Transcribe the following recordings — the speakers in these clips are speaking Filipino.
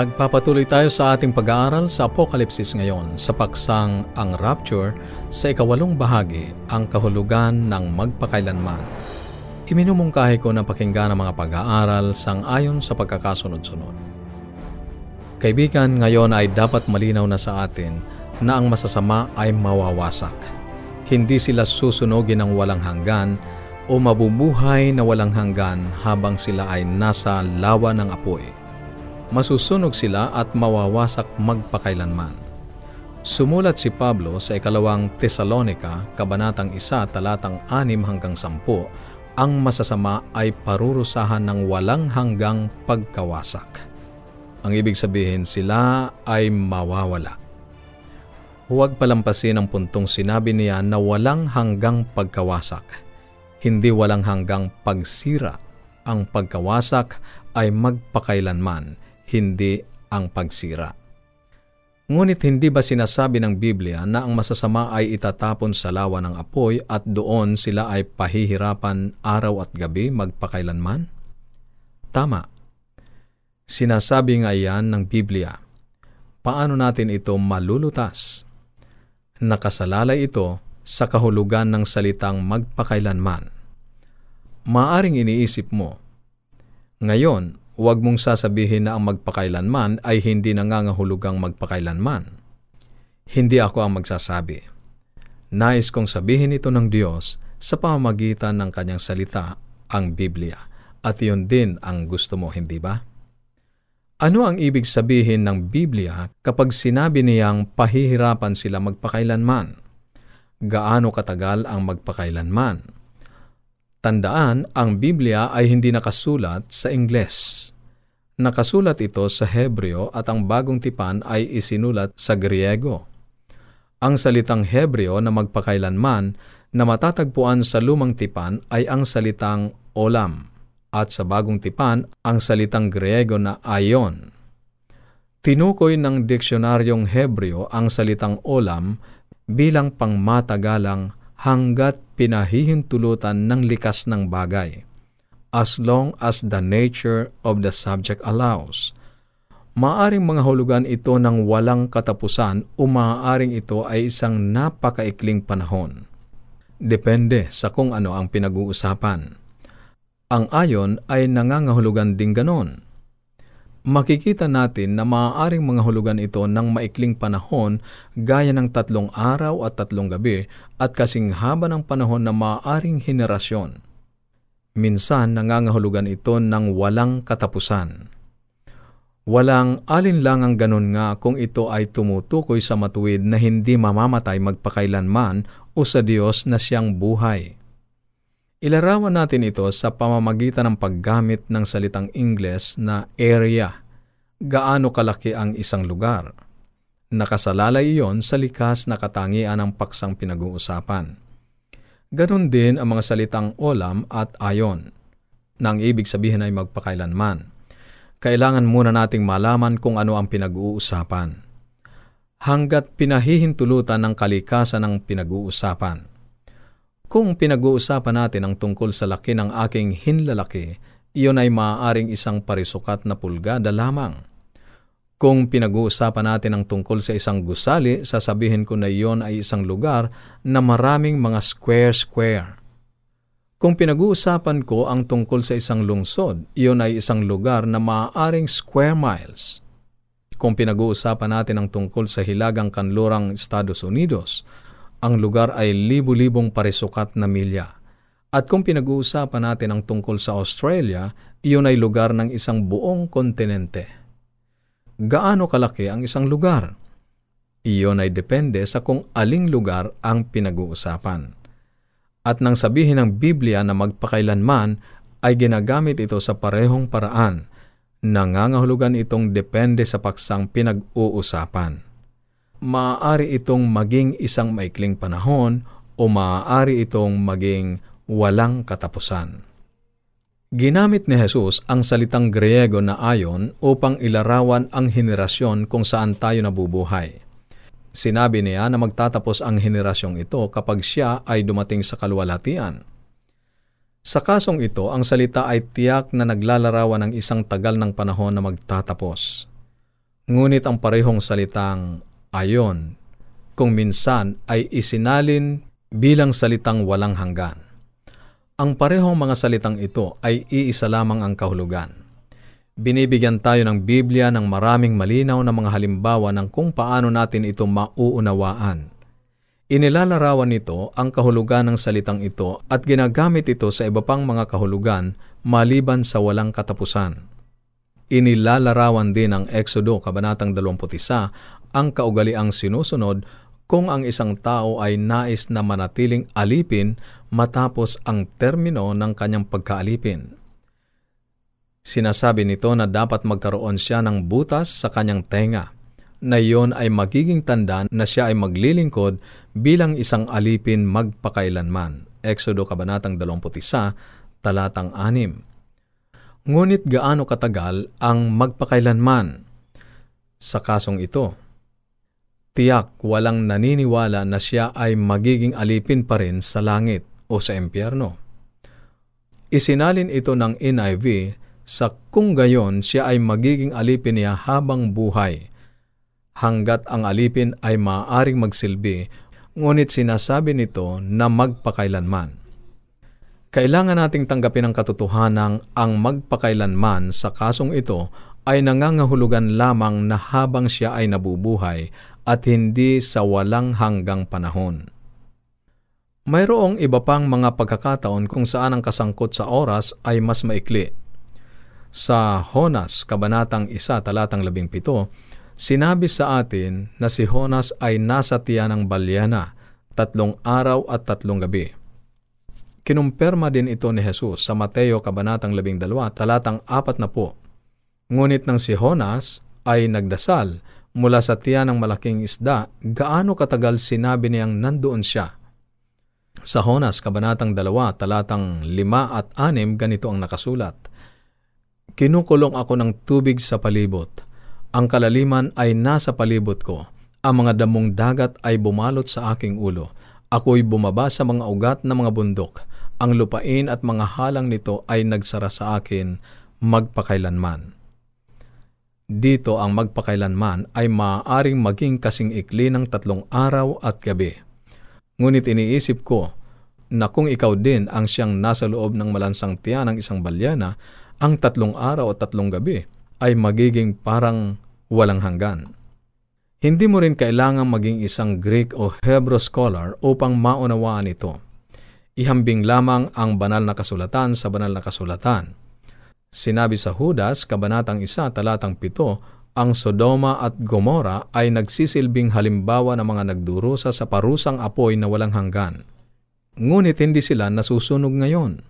Nagpapatuloy tayo sa ating pag-aaral sa Apokalipsis ngayon sa paksang ang Rapture sa ikawalong bahagi, ang kahulugan ng magpakailanman. Iminumungkahi ko na pakinggan ang mga pag-aaral sang ayon sa pagkakasunod-sunod. Kaibigan, ngayon ay dapat malinaw na sa atin na ang masasama ay mawawasak. Hindi sila susunogin ng walang hanggan o mabubuhay na walang hanggan habang sila ay nasa lawa ng apoy masusunog sila at mawawasak magpakailanman. Sumulat si Pablo sa ikalawang Tesalonika, kabanatang isa talatang anim hanggang sampu, ang masasama ay parurusahan ng walang hanggang pagkawasak. Ang ibig sabihin sila ay mawawala. Huwag palampasin ang puntong sinabi niya na walang hanggang pagkawasak. Hindi walang hanggang pagsira. Ang pagkawasak ay magpakailanman hindi ang pagsira. Ngunit hindi ba sinasabi ng Biblia na ang masasama ay itatapon sa lawa ng apoy at doon sila ay pahihirapan araw at gabi magpakailanman? Tama. Sinasabi nga yan ng Biblia. Paano natin ito malulutas? Nakasalalay ito sa kahulugan ng salitang magpakailanman. Maaring iniisip mo, ngayon Huwag mong sasabihin na ang magpakailanman ay hindi nangangahulugang magpakailanman. Hindi ako ang magsasabi. Nais kong sabihin ito ng Diyos sa pamamagitan ng kanyang salita, ang Biblia. At iyon din ang gusto mo, hindi ba? Ano ang ibig sabihin ng Biblia kapag sinabi niyang pahihirapan sila magpakailanman? Gaano katagal ang magpakailanman? Tandaan, ang Biblia ay hindi nakasulat sa Ingles. Nakasulat ito sa Hebreo at ang bagong tipan ay isinulat sa Griego. Ang salitang Hebreo na magpakailanman na matatagpuan sa lumang tipan ay ang salitang olam at sa bagong tipan ang salitang Griego na aion. Tinukoy ng diksionaryong Hebreo ang salitang olam bilang pangmatagalang hanggat pinahihintulutan ng likas ng bagay, as long as the nature of the subject allows. Maaring mga hulugan ito ng walang katapusan o maaaring ito ay isang napakaikling panahon. Depende sa kung ano ang pinag-uusapan. Ang ayon ay nangangahulugan din ganon makikita natin na maaaring mga hulugan ito ng maikling panahon gaya ng tatlong araw at tatlong gabi at kasing haba ng panahon na maaaring henerasyon. Minsan nangangahulugan ito ng walang katapusan. Walang alinlangang ganun nga kung ito ay tumutukoy sa matuwid na hindi mamamatay magpakailanman o sa Diyos na siyang buhay. Ilarawan natin ito sa pamamagitan ng paggamit ng salitang Ingles na area. Gaano kalaki ang isang lugar? Nakasalalay iyon sa likas na katangian ng paksang pinag-uusapan. Ganon din ang mga salitang olam at ayon, na ang ibig sabihin ay magpakailanman. Kailangan muna nating malaman kung ano ang pinag-uusapan. Hanggat pinahihintulutan ng kalikasan ng pinag-uusapan, kung pinag-uusapan natin ang tungkol sa laki ng aking hinlalaki, iyon ay maaaring isang parisukat na pulgada lamang. Kung pinag-uusapan natin ang tungkol sa isang gusali, sasabihin ko na iyon ay isang lugar na maraming mga square-square. Kung pinag-uusapan ko ang tungkol sa isang lungsod, iyon ay isang lugar na maaaring square miles. Kung pinag-uusapan natin ang tungkol sa hilagang kanlurang Estados Unidos, ang lugar ay libu-libong parisukat na milya. At kung pinag-uusapan natin ang tungkol sa Australia, iyon ay lugar ng isang buong kontinente. Gaano kalaki ang isang lugar? Iyon ay depende sa kung aling lugar ang pinag-uusapan. At nang sabihin ng Biblia na magpakailanman, ay ginagamit ito sa parehong paraan. Nangangahulugan itong depende sa paksang pinag-uusapan maaari itong maging isang maikling panahon o maaari itong maging walang katapusan. Ginamit ni Jesus ang salitang Griego na ayon upang ilarawan ang henerasyon kung saan tayo nabubuhay. Sinabi niya na magtatapos ang henerasyong ito kapag siya ay dumating sa kaluwalhatian. Sa kasong ito, ang salita ay tiyak na naglalarawan ng isang tagal ng panahon na magtatapos. Ngunit ang parehong salitang ayon kung minsan ay isinalin bilang salitang walang hanggan. Ang parehong mga salitang ito ay iisa lamang ang kahulugan. Binibigyan tayo ng Biblia ng maraming malinaw na mga halimbawa ng kung paano natin ito mauunawaan. Inilalarawan nito ang kahulugan ng salitang ito at ginagamit ito sa iba pang mga kahulugan maliban sa walang katapusan. Inilalarawan din ng Exodo Kabanatang 21 ang kaugaliang sinusunod kung ang isang tao ay nais na manatiling alipin matapos ang termino ng kanyang pagkaalipin. Sinasabi nito na dapat magkaroon siya ng butas sa kanyang tenga, na iyon ay magiging tanda na siya ay maglilingkod bilang isang alipin magpakailanman. Exodo Kabanatang 21, talatang 6. Ngunit gaano katagal ang magpakailanman? Sa kasong ito, tiyak walang naniniwala na siya ay magiging alipin pa rin sa langit o sa impyerno. Isinalin ito ng NIV sa kung gayon siya ay magiging alipin niya habang buhay, hanggat ang alipin ay maaaring magsilbi, ngunit sinasabi nito na magpakailanman. Kailangan nating tanggapin ang katotohanan ang magpakailanman sa kasong ito ay nangangahulugan lamang na habang siya ay nabubuhay at hindi sa walang hanggang panahon. Mayroong iba pang mga pagkakataon kung saan ang kasangkot sa oras ay mas maikli. Sa Honas, Kabanatang 1, Talatang 17, sinabi sa atin na si Honas ay nasa tiyan ng balyana, tatlong araw at tatlong gabi. Kinumpirma din ito ni Jesus sa Mateo Kabanatang 12, talatang 4 na po. Ngunit nang si Honas ay nagdasal mula sa tiyan ng malaking isda, gaano katagal sinabi niyang nandoon siya. Sa Honas Kabanatang 2, talatang 5 at 6, ganito ang nakasulat. Kinukulong ako ng tubig sa palibot. Ang kalaliman ay nasa palibot ko. Ang mga damong dagat ay bumalot sa aking ulo. Ako'y bumaba sa mga ugat ng mga bundok ang lupain at mga halang nito ay nagsara sa akin magpakailanman. Dito ang magpakailanman ay maaaring maging kasing ikli ng tatlong araw at gabi. Ngunit iniisip ko na kung ikaw din ang siyang nasa loob ng malansang tiyan ng isang balyana, ang tatlong araw at tatlong gabi ay magiging parang walang hanggan. Hindi mo rin kailangang maging isang Greek o Hebrew scholar upang maunawaan ito ihambing lamang ang banal na kasulatan sa banal na kasulatan. Sinabi sa Judas, Kabanatang 1, Talatang 7, ang Sodoma at Gomora ay nagsisilbing halimbawa ng mga nagdurusa sa parusang apoy na walang hanggan. Ngunit hindi sila nasusunog ngayon.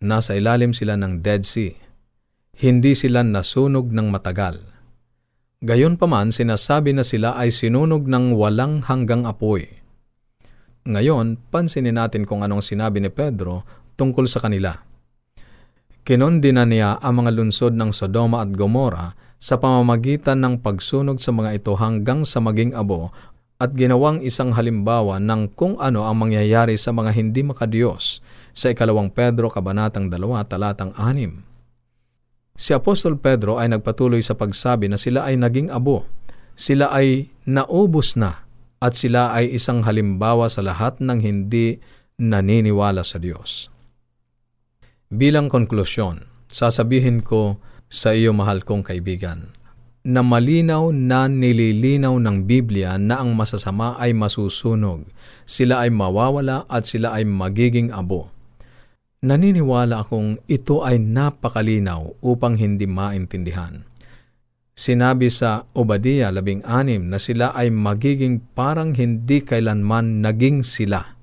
Nasa ilalim sila ng Dead Sea. Hindi sila nasunog ng matagal. Gayon paman sinasabi na sila ay sinunog ng walang hanggang apoy. Ngayon, pansinin natin kung anong sinabi ni Pedro tungkol sa kanila. Kinondi na niya ang mga lunsod ng Sodoma at Gomora sa pamamagitan ng pagsunog sa mga ito hanggang sa maging abo at ginawang isang halimbawa ng kung ano ang mangyayari sa mga hindi makadiyos sa ikalawang Pedro Kabanatang 2 talatang 6. Si Apostol Pedro ay nagpatuloy sa pagsabi na sila ay naging abo. Sila ay naubos na at sila ay isang halimbawa sa lahat ng hindi naniniwala sa Diyos. Bilang konklusyon, sasabihin ko sa iyo mahal kong kaibigan, na malinaw na nililinaw ng Biblia na ang masasama ay masusunog, sila ay mawawala at sila ay magiging abo. Naniniwala akong ito ay napakalinaw upang hindi maintindihan. Sinabi sa Obadiah 16 na sila ay magiging parang hindi kailanman naging sila.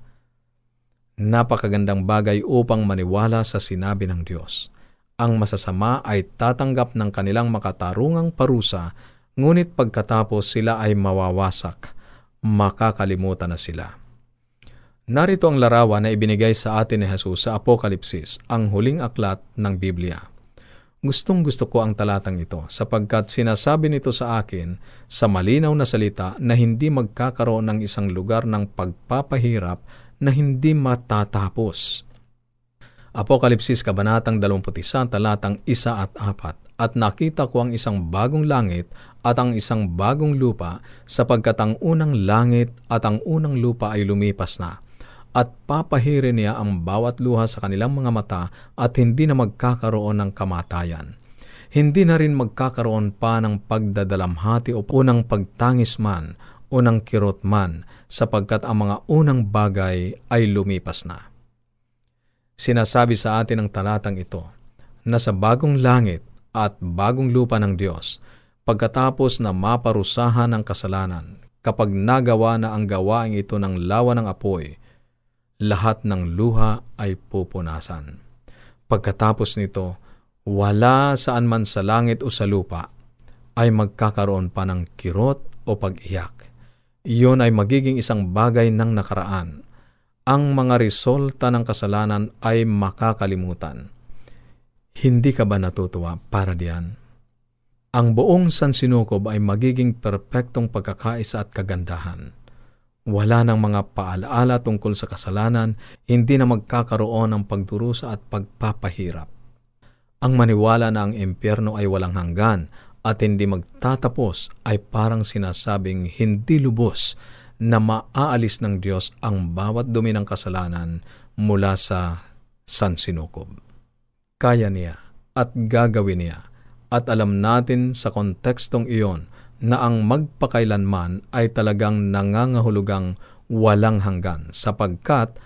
Napakagandang bagay upang maniwala sa sinabi ng Diyos. Ang masasama ay tatanggap ng kanilang makatarungang parusa, ngunit pagkatapos sila ay mawawasak, makakalimutan na sila. Narito ang larawan na ibinigay sa atin ni Jesus sa Apokalipsis, ang huling aklat ng Biblia. Gustong gusto ko ang talatang ito sapagkat sinasabi nito sa akin sa malinaw na salita na hindi magkakaroon ng isang lugar ng pagpapahirap na hindi matatapos. Apokalipsis Kabanatang 21, talatang 1 at 4 at nakita ko ang isang bagong langit at ang isang bagong lupa sapagkat ang unang langit at ang unang lupa ay lumipas na at papahirin niya ang bawat luha sa kanilang mga mata at hindi na magkakaroon ng kamatayan. Hindi na rin magkakaroon pa ng pagdadalamhati o unang pagtangis man o ng kirot man sapagkat ang mga unang bagay ay lumipas na. Sinasabi sa atin ng talatang ito na sa bagong langit at bagong lupa ng Diyos, pagkatapos na maparusahan ang kasalanan, kapag nagawa na ang gawaing ito ng lawa ng apoy, lahat ng luha ay pupunasan. Pagkatapos nito, wala saan man sa langit o sa lupa ay magkakaroon pa ng kirot o pag-iyak. Iyon ay magiging isang bagay ng nakaraan. Ang mga resulta ng kasalanan ay makakalimutan hindi ka ba natutuwa para diyan? Ang buong sansinukob ay magiging perpektong pagkakaisa at kagandahan. Wala ng mga paalaala tungkol sa kasalanan, hindi na magkakaroon ng pagdurusa at pagpapahirap. Ang maniwala na ang impyerno ay walang hanggan at hindi magtatapos ay parang sinasabing hindi lubos na maaalis ng Diyos ang bawat dumi ng kasalanan mula sa sansinukob kaya niya at gagawin niya. At alam natin sa kontekstong iyon na ang magpakailanman ay talagang nangangahulugang walang hanggan sapagkat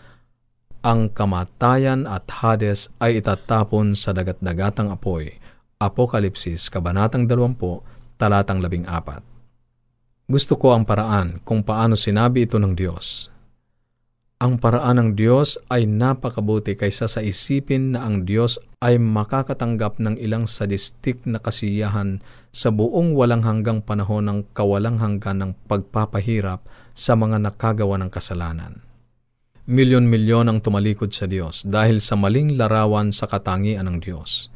ang kamatayan at Hades ay itatapon sa dagat-dagatang apoy. Apokalipsis, Kabanatang 20, Talatang 14. Gusto ko ang paraan kung paano sinabi ito ng Diyos. Ang paraan ng Diyos ay napakabuti kaysa sa isipin na ang Diyos ay makakatanggap ng ilang sadistik na kasiyahan sa buong walang hanggang panahon ng kawalang hanggan ng pagpapahirap sa mga nakagawa ng kasalanan. Milyon-milyon ang tumalikod sa Diyos dahil sa maling larawan sa katangian ng Diyos.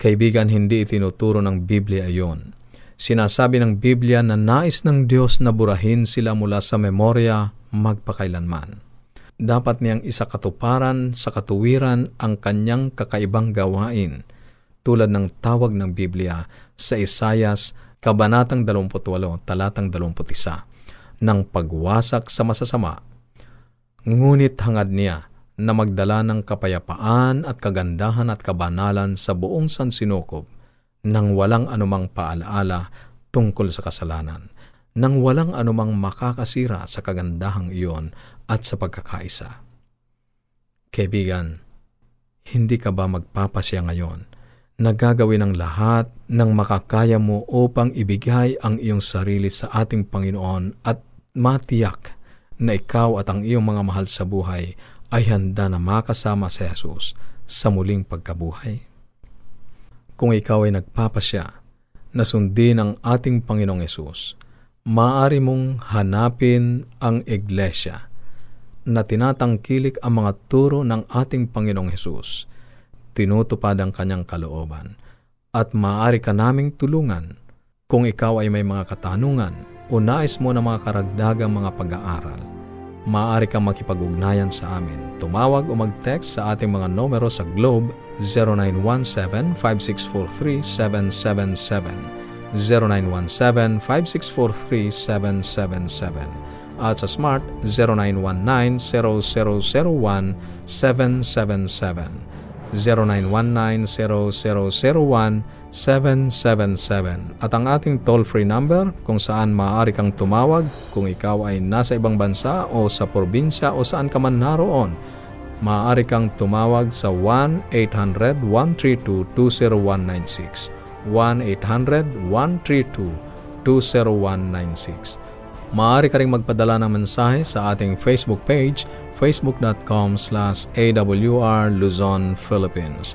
Kaibigan, hindi itinuturo ng Biblia iyon. Sinasabi ng Biblia na nais ng Diyos na burahin sila mula sa memorya magpakailanman dapat niyang isakatuparan sa katuwiran ang kanyang kakaibang gawain tulad ng tawag ng Biblia sa Isayas Kabanatang 28, Talatang 21, ng pagwasak sa masasama. Ngunit hangad niya na magdala ng kapayapaan at kagandahan at kabanalan sa buong sansinukob nang walang anumang paalaala tungkol sa kasalanan, nang walang anumang makakasira sa kagandahang iyon at sa pagkakaisa. Kaibigan, hindi ka ba magpapasya ngayon na gagawin ang lahat ng makakaya mo upang ibigay ang iyong sarili sa ating Panginoon at matiyak na ikaw at ang iyong mga mahal sa buhay ay handa na makasama si Jesus sa muling pagkabuhay? Kung ikaw ay nagpapasya na sundin ang ating Panginoong Yesus, maaari mong hanapin ang iglesia na tinatangkilik ang mga turo ng ating Panginoong Hesus, tinutupad ang kanyang kalooban, at maaari ka naming tulungan kung ikaw ay may mga katanungan o nais mo na mga karagdagang mga pag-aaral. Maaari kang makipag-ugnayan sa amin. Tumawag o mag-text sa ating mga numero sa Globe 0917-5643-777, 0917-5643-777, at sa Smart 0919-0001-777. 0919-0001-777 at ang ating toll-free number kung saan maaari kang tumawag kung ikaw ay nasa ibang bansa o sa probinsya o saan ka man naroon. Maaari kang tumawag sa 1-800-132-20196 1-800-132-20196 Maaari ka rin magpadala ng mensahe sa ating Facebook page, facebook.com slash awr Philippines,